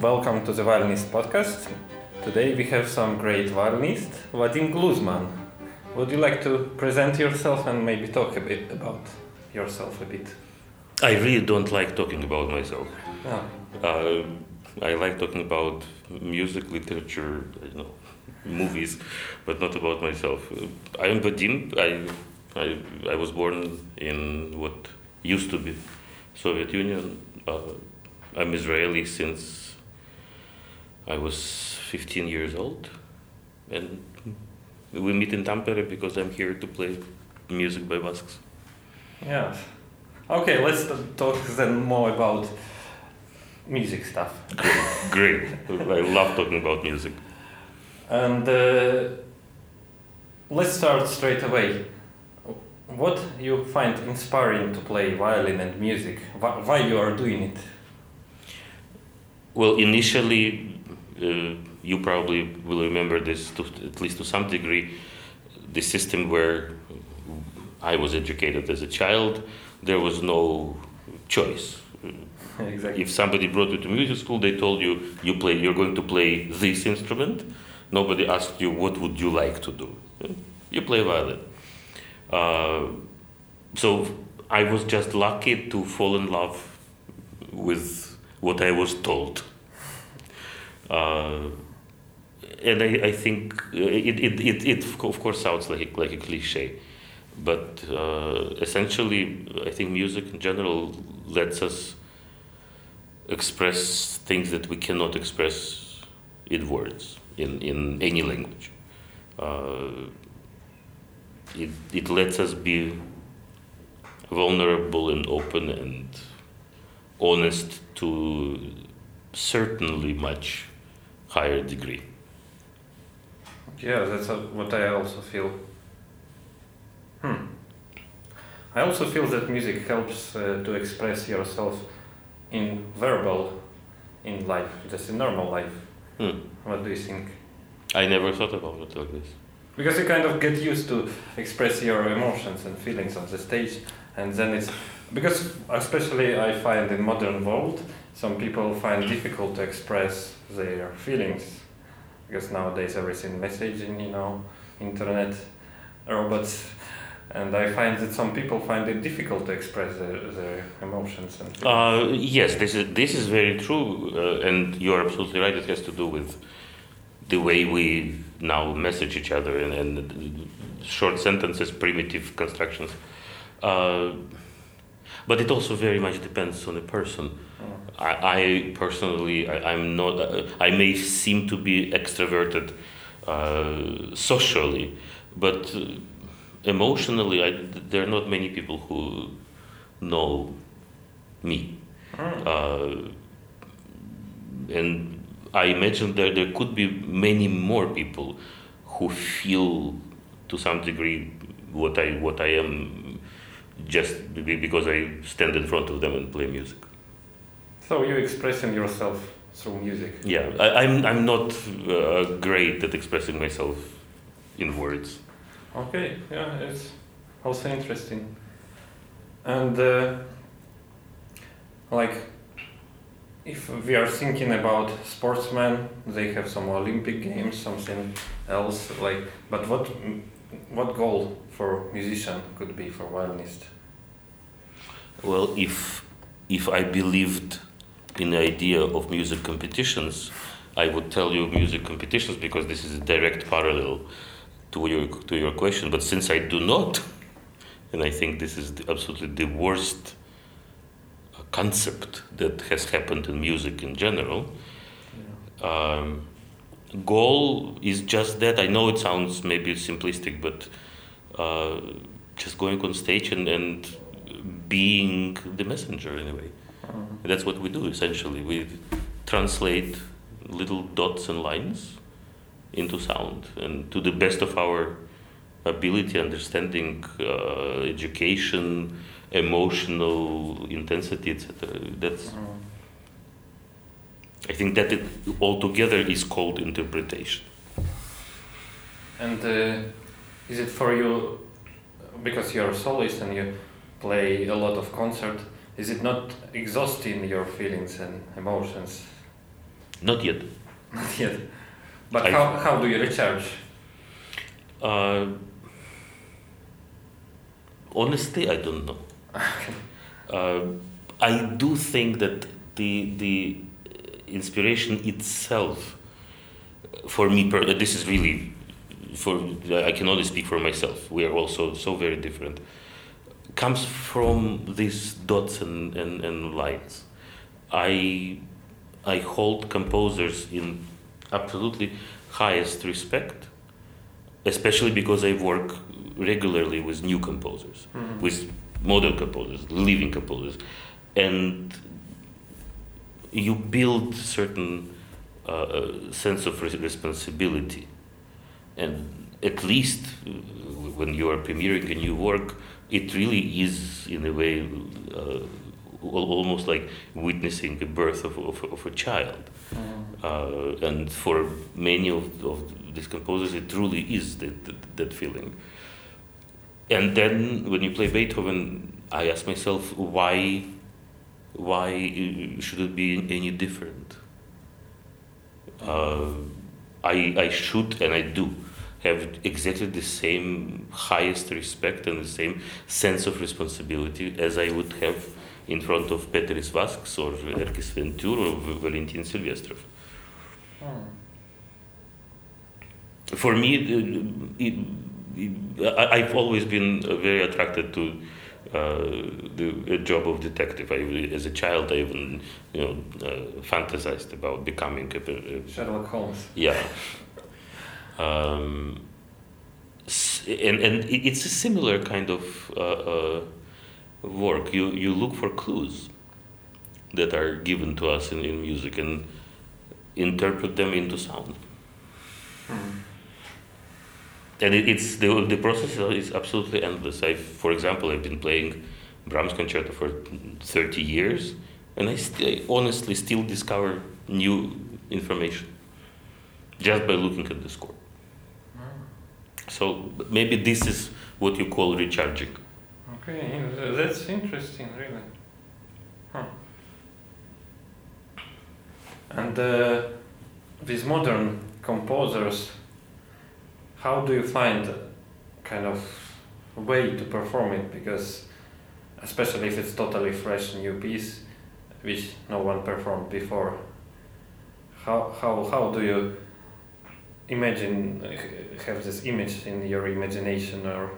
welcome to the Violinist podcast. Today we have some great violinist, Vadim Gluzman. Would you like to present yourself and maybe talk a bit about yourself a bit? I really don't like talking about myself. Ah, Uh, I like talking about music, literature, you know, movies, but not about myself. Uh, I am Vadim. I, I, I was born in what used to be Soviet Union. Uh, I'm Israeli since I was 15 years old, and we meet in Tampere because I'm here to play music by Vasks. yes. Okay, let's talk then more about music stuff. Great. I love talking about music. And uh, let's start straight away. What you find inspiring to play violin and music? Why, you are doing it? Well, initially, you probably will remember this to, at least to some degree. The system where I was educated as a child, there was no choice. exactly. If somebody brought you to music school, they told you you play. You're going to play this instrument. Nobody asked you what would you like to do. You play violin. Uh, so I was just lucky to fall in love with what I was told. Uh, and I, I think it, it, it, it, of course, sounds like, like a cliche, but uh, essentially, I think music in general lets us express things that we cannot express in words, in, in any language. Uh, it, it lets us be vulnerable and open and honest to certainly much higher degree. Yeah, that's what I also feel. Hmm. I also feel that music helps uh, to express yourself in verbal, in life, just in normal life. Hmm. What do you think? I never thought about it like this. Because you kind of get used to express your emotions and feelings on the stage, and then it's because especially I find in modern world some people find difficult to express their feelings because nowadays everything messaging, you know, internet, robots, and I find that some people find it difficult to express their, their emotions and. Uh, yes, this is this is very true, uh, and you're absolutely right. It has to do with the way we now message each other and, and short sentences, primitive constructions. Uh, but it also very much depends on the person. I, I personally, I, I'm not. Uh, I may seem to be extroverted uh, socially, but uh, emotionally, I, there are not many people who know me. Mm. Uh, and I imagine that there could be many more people who feel to some degree what I what I am just because I stand in front of them and play music. So you're expressing yourself through music. Yeah, I, I'm I'm not uh, great at expressing myself in words. Okay, yeah, it's also interesting. And uh, like, if we are thinking about sportsmen, they have some Olympic games, something else. Like, but what what goal for musician could be for violinist? Well, if if I believed in the idea of music competitions, I would tell you music competitions because this is a direct parallel to your to your question. But since I do not, and I think this is the, absolutely the worst concept that has happened in music in general. Um, goal is just that. I know it sounds maybe simplistic, but uh, just going on stage and, and being the messenger in a way. Mhm. That's what we do essentially. We translate little dots and lines into sound, and to the best of our ability, understanding, uh, education, emotional intensity, etc. That's Mm. I think that it altogether is called interpretation. And uh, is it for you because you're a soloist and you play a lot of concert? Is it not exhausting your feelings and emotions? Not yet. Not yet. But I- how, how do you recharge? Uh, honestly, I don't know. Uh, I do think that the the inspiration itself, for me, this is really, for I can only speak for myself. We are also so very different. Comes from these dots and, and, and lines. I I hold composers in absolutely highest respect, especially because I work regularly with new composers, Mhm. with modern composers, living composers, and you build certain uh, uh, sense of responsibility, and at least uh, when you are premiering a new work, it really is in a way uh, almost like witnessing the birth of, of, of a child. Mhm. Uh, and for many of, of these composers, it truly is that, that, that feeling. And then when you play Beethoven, I ask myself, why, why should it be any different? Uh, I, I should and I do have exactly the same highest respect and the same sense of responsibility as I would have in front of Peteris Vasks or Erkki-Sven Tüür or Valentin Silvestrov. Hmm. For me, uh, it, it, I, I've always been uh, very attracted to uh, the job of detective. I, as a child, I even you know uh, fantasized about becoming a, a, Sherlock Holmes. yeah. Um, and and it's a similar kind of uh, uh, work. You you look for clues that are given to us in, in music and interpret them into sound. Hmm. And it, it's the the process is absolutely endless. I, for example, I've been playing Brahms concerto for thirty years, and I, st- I honestly still discover new information just by looking at the score. So maybe this is what you call recharging. Okay, that's interesting, really. Huh. And uh, these modern composers, how do you find kind of way to perform it? Because, especially if it's totally fresh new piece, which no one performed before, how how how do you imagine uh, have this image in your imagination or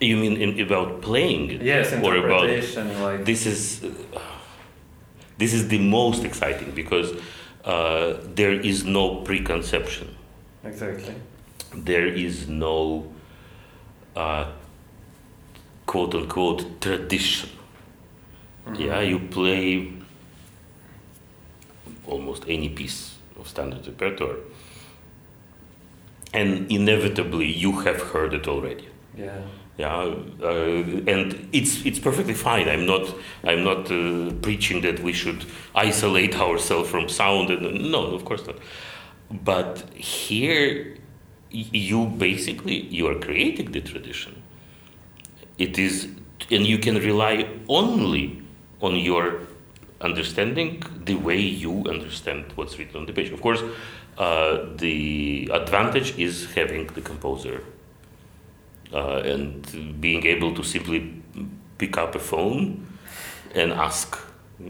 You mean in, about playing yes Or about like this is uh, this is the most exciting because uh, there is no preconception. exactly. There is no uh, quote unquote tradition. Mhm. Yeah, you play almost any piece of standard repertoire, and inevitably you have heard it already. Yeah. Yeah, uh, and it's it's perfectly fine. I'm not I'm not uh, preaching that we should isolate ourselves from sound. And, no, of course not. But here, you basically you are creating the tradition. It is, and you can rely only on your understanding the way you understand what's written on the page. Of course, uh, the advantage is having the composer uh, and being able to simply pick up a phone and ask.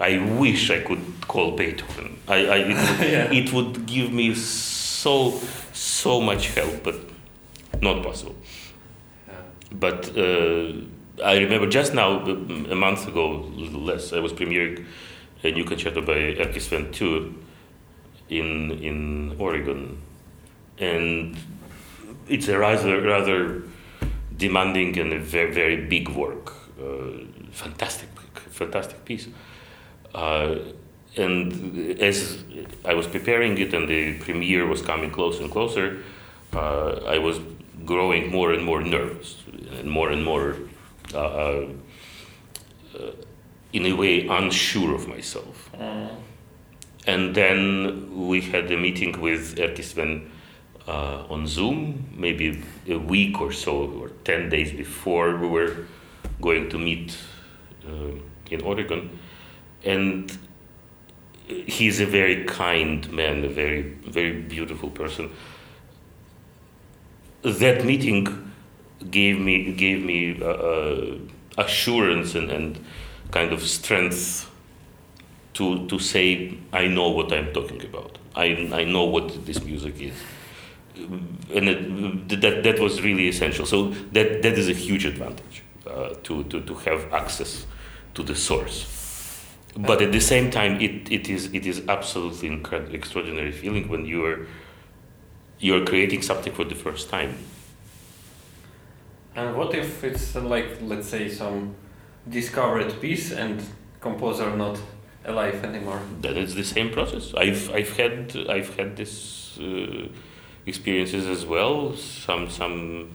I wish I could call Beethoven. I, I it, would, Yeah. it would give me so so much help, but not possible. Yeah. But uh, I remember just now, a month ago, a little less, I was premiering a new concerto by Erkki-Sven Tüür in in Oregon, and it's a rather rather demanding and a very very big work. Uh, fantastic, fantastic piece. Uh, and as I was preparing it and the premiere was coming closer and closer, uh, I was growing more and more nervous and more and more, uh, uh, in a way, unsure of myself. Mm. And then we had a meeting with Erkki-Sven uh, on Zoom, maybe a week or so, or 10 days before we were going to meet uh, in Oregon. And he's a very kind man, a very very beautiful person. That meeting gave me gave me uh, uh, assurance and, and kind of strength to to say I know what I'm talking about. I I know what this music is, and it, that that was really essential. So that that is a huge advantage uh, to, to to have access to the source. But at the same time, it, it is it is absolutely extraordinary feeling when you are you're creating something for the first time. And what if it's like, let's say, some discovered piece and composer not alive anymore? Then it's the same process. I've I've had I've had this uh, experiences as well. Some some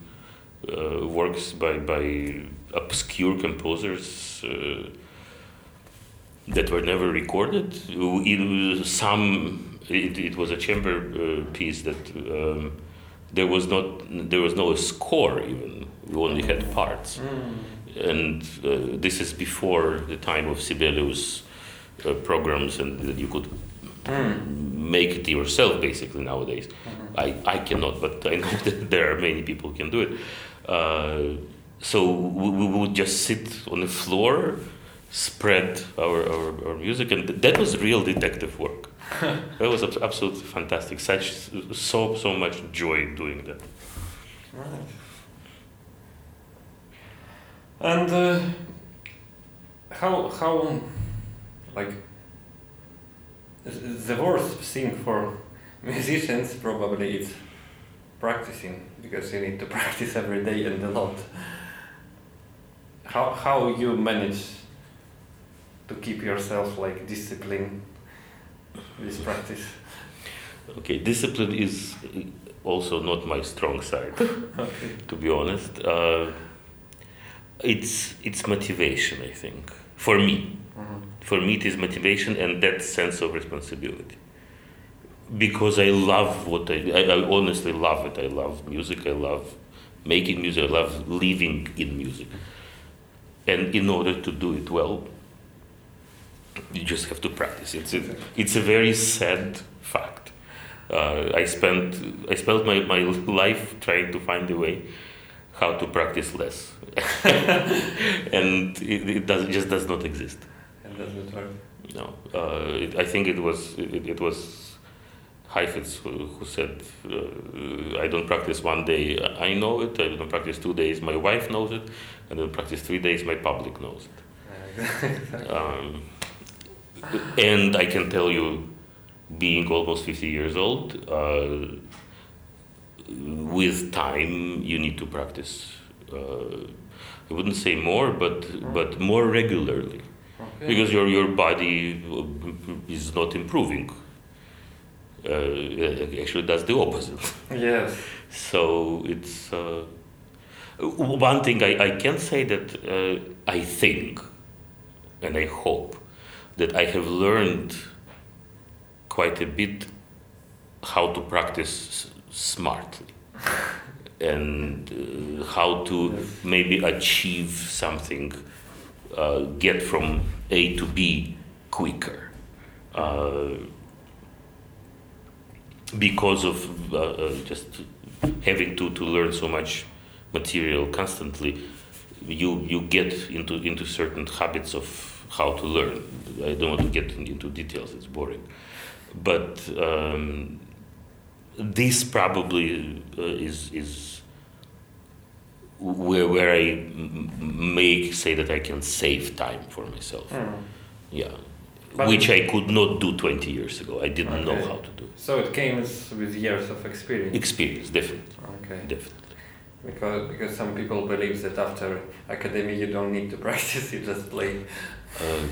uh, works by by obscure composers. Uh, that were never recorded. It, some it, it was a chamber uh, piece that um, there was not there was no score even. We only had parts, Mm. And uh, this is before the time of Sibelius uh, programs, and that you could Mm. make it yourself basically nowadays. Mhm. I, I cannot, but I know that there are many people who can do it. Uh, so we, we would just sit on the floor, spread our, our, our music, and that was real detective work. that was abs- absolutely fantastic. Such so so much joy doing that. Right. And uh, how how like the worst thing for musicians probably is practicing because you need to practice every day and a lot. How how you manage to keep yourself like disciplined with practice? Okay, discipline is also not my strong side, Okay. to be honest. Uh, it's it's motivation, I think, for me. Mhm. for me it is motivation and that sense of responsibility. Because i love what i i, I honestly love it. I love music. I love making music. I love living in music. And in order to do it well you just have to practice. It's a, it's a very sad fact. Uh, i spent i spent my, my life trying to find a way how to practice less and it, it does, just does not exist And does it work? no, uh, it, I think it was it, it was Heifetz who, who said, uh, "I don't practice one day. I know it. I don't practice two days. My wife knows it. I don't practice three days. My public knows it." Um, and I can tell you, being almost fifty years old, uh, with time you need to practice. Uh, I wouldn't say more, but but more regularly Okay. because your your body uh, is not improving. Uh, actually does the opposite. Yes. So it's uh, one thing I, I can say that uh, I think, and I hope that I have learned quite a bit how to practice smartly and uh, how to maybe achieve something, uh, get from A to B quicker. Uh, because of uh, uh, just having to, to learn so much material constantly, you you get into into certain habits of how to learn. I don't want to get into details; it's boring. But um, this probably uh, is is where where I m- m- may say that I can save time for myself. Mm. Yeah, But- which I could not do twenty years ago. I didn't know how to do it. So it came with years of experience. Experience, definitely, Okay. definitely. Because because some people believe that after academy you don't need to practice, you just play. Uh,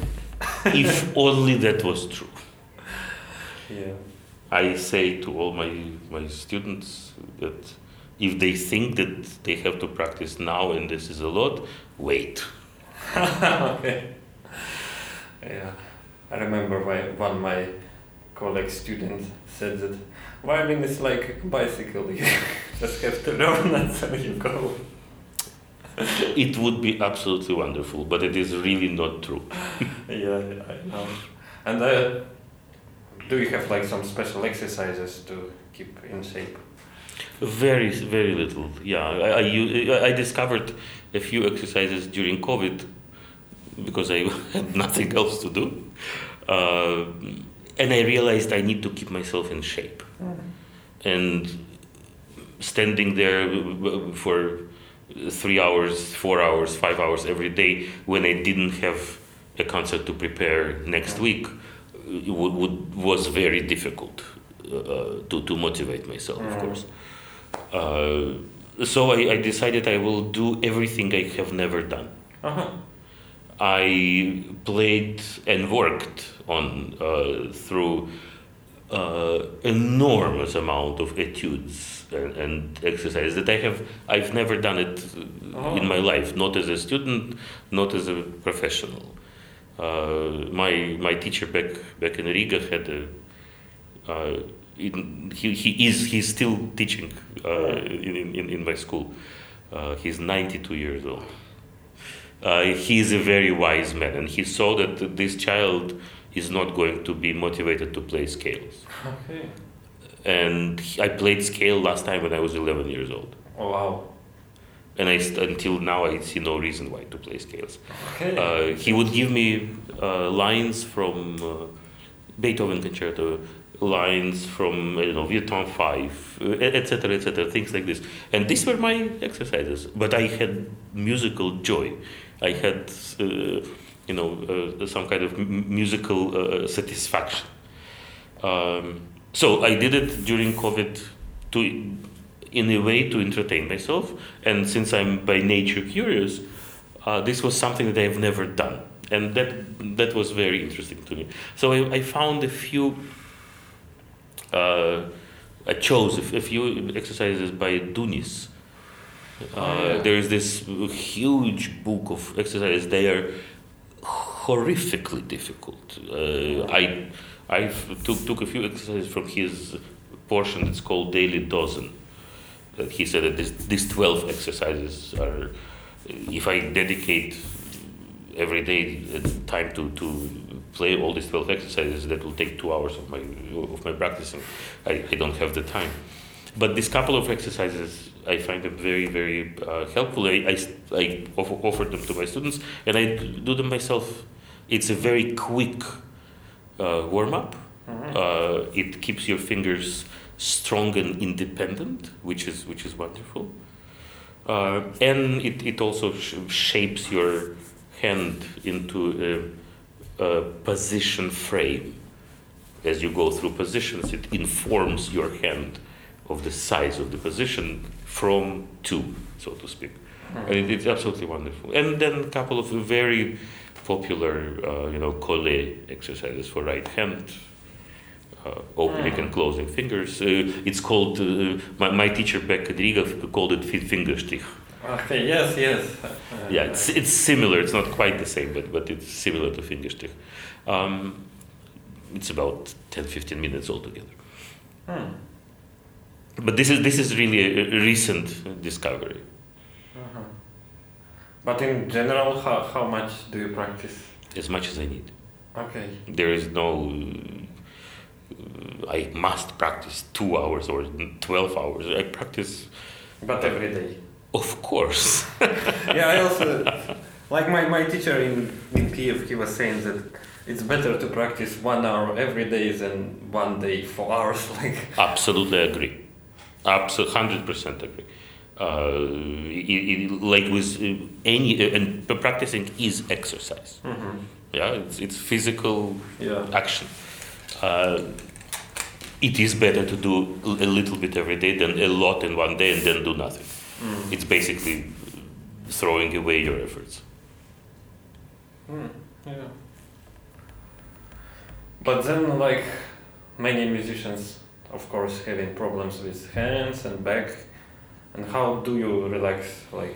if only that was true. Yeah. I say to all my my students that if they think that they have to practice now and this is a lot, wait. okay. Yeah. I remember my one my colleague student said that violin is like a bicycle. You just have to learn and so you go. It would be absolutely wonderful, but it is really not true. yeah, I know. And uh, do you have like some special exercises to keep in shape? Very, very little. Yeah, I, I discovered a few exercises during COVID because I had nothing else to do. Uh, and I realized I need to keep myself in shape. And standing there for three hours, four hours, five hours every day when I didn't have a concert to prepare next week would, would, was very difficult uh, to, to motivate myself, of course. Uh, so I, I decided I will do everything I have never done. Uh-huh. I played and worked on uh, through uh, enormous amount of etudes and, and exercises that I have I've never done it uh, in my life, not as a student, not as a professional. Uh, my my teacher back back in Riga had a uh, in, he, he is he's still teaching uh, in, in, in my school. Uh, he's 92 years old. Uh, he is a very wise man, and he saw that this child is not going to be motivated to play scales. Okay. And he- I played scale last time when I was 11 years old, Oh, wow. And I st- until now I see no reason why to play scales. Okay. Uh, he would give me uh, lines from uh, Beethoven concerto, lines from I don't know Vieuxtemps Five, etc., etc., things like this. And these were my exercises. But I had musical joy. I had, uh, you know, uh, some kind of m- musical uh, satisfaction. Um, so I did it during COVID to, in a way, to entertain myself. And since I'm by nature curious, uh, this was something that I've never done, and that that was very interesting to me. So I, I found a few. Uh, I chose a, a few exercises by Dounis. Uh, Oh. There is this huge book of exercises. They are horrifically difficult. Uh, I I took took a few exercises from his portion. It's called Daily Dozen. He said that this, these twelve exercises are, if I dedicate every day uh, time to, to play all these twelve exercises, that will take two hours of my of my practicing. I, I don't have the time. But these couple of exercises, I find them very, very uh, helpful. I offer, offer them to my students, and I do them myself. It's a very quick uh, warm up. Uh, it keeps your fingers strong and independent, which is which is wonderful. Uh, and it, it also sh- shapes your hand into a, a position frame. As you go through positions, it informs your hand of the size of the position from to, so to speak. And it, it's absolutely wonderful. And then a couple of very popular, uh, you know, collé exercises for right hand, uh, opening and closing fingers. Uh, it's called, uh, my, my teacher back at Riga called it fi- fingerstich. Okay, yes, yes. Yeah, it's, it's similar. It's not quite the same, but, but it's similar to fingerstich. Um, it's about 10 15 minutes altogether. Hmm. But this is, this is really a, a recent discovery. Uh-huh. But in general, how, how much do you practice? as much as I need. Okay. There is no, I must practice two hours or 12 hours. I practice, But every day. of course. yeah, I also like my, my teacher in in Kiev. He was saying that it's better to practice one hour every day than one day four hours. Like Absolutely agree. Absolutely, 100% agree. Uh, it, it, like with any, uh, and practicing is exercise. Yeah, it's, it's physical yeah. action. Uh, it is better to do a little bit every day than a lot in one day and then do nothing. Mm. It's basically throwing away your efforts. Mm, yeah. But then, like many musicians, of course, having problems with hands and back. And how do you relax? Like,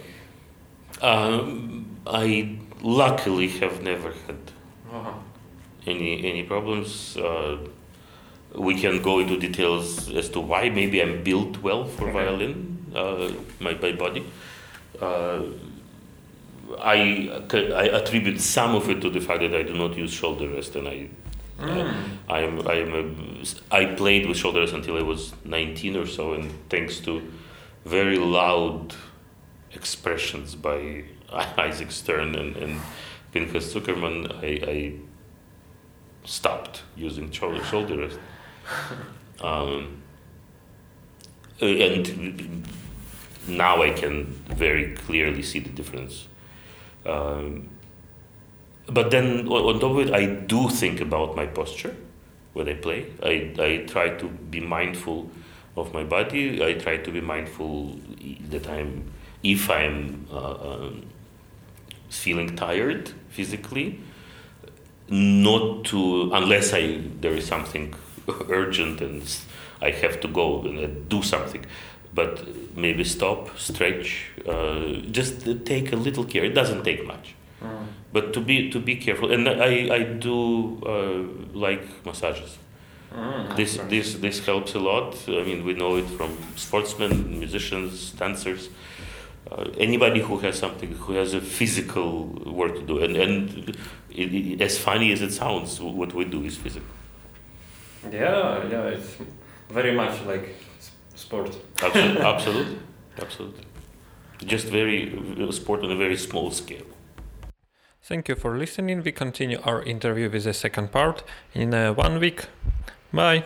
Um, I luckily have never had uh any any problems. Uh, we can go into details as to why. Maybe I'm built well for Okay. violin, uh, my, my body. Uh, I, I attribute some of it to the fact that I do not use shoulder rest and I Uh, I'm I'm a, I played with shoulders until I was 19 or so, and thanks to very loud expressions by Isaac Stern and, and Pinchas Zukerman, I, I stopped using shoulder shoulder rest. Um, and now I can very clearly see the difference. Um, but then on top of it, I do think about my posture when I play. I, I try to be mindful of my body. I try to be mindful that I'm, if I'm uh, um, feeling tired physically, not to, unless I, there is something urgent and I have to go and do something but maybe stop, stretch, uh, just take a little care. It doesn't take much, mm. but to be to be careful. And I I do uh, like massages. Mm, this this this helps a lot. I mean, we know it from sportsmen, musicians, dancers. Uh, anybody who has something who has a physical work to do and and it, it, as funny as it sounds what we do is physical yeah yeah it's very much like sport. Absolutely, absolutely, absolutely. Just very sport on a very small scale. Thank you for listening. We continue our interview with the second part in uh, one week. Bye.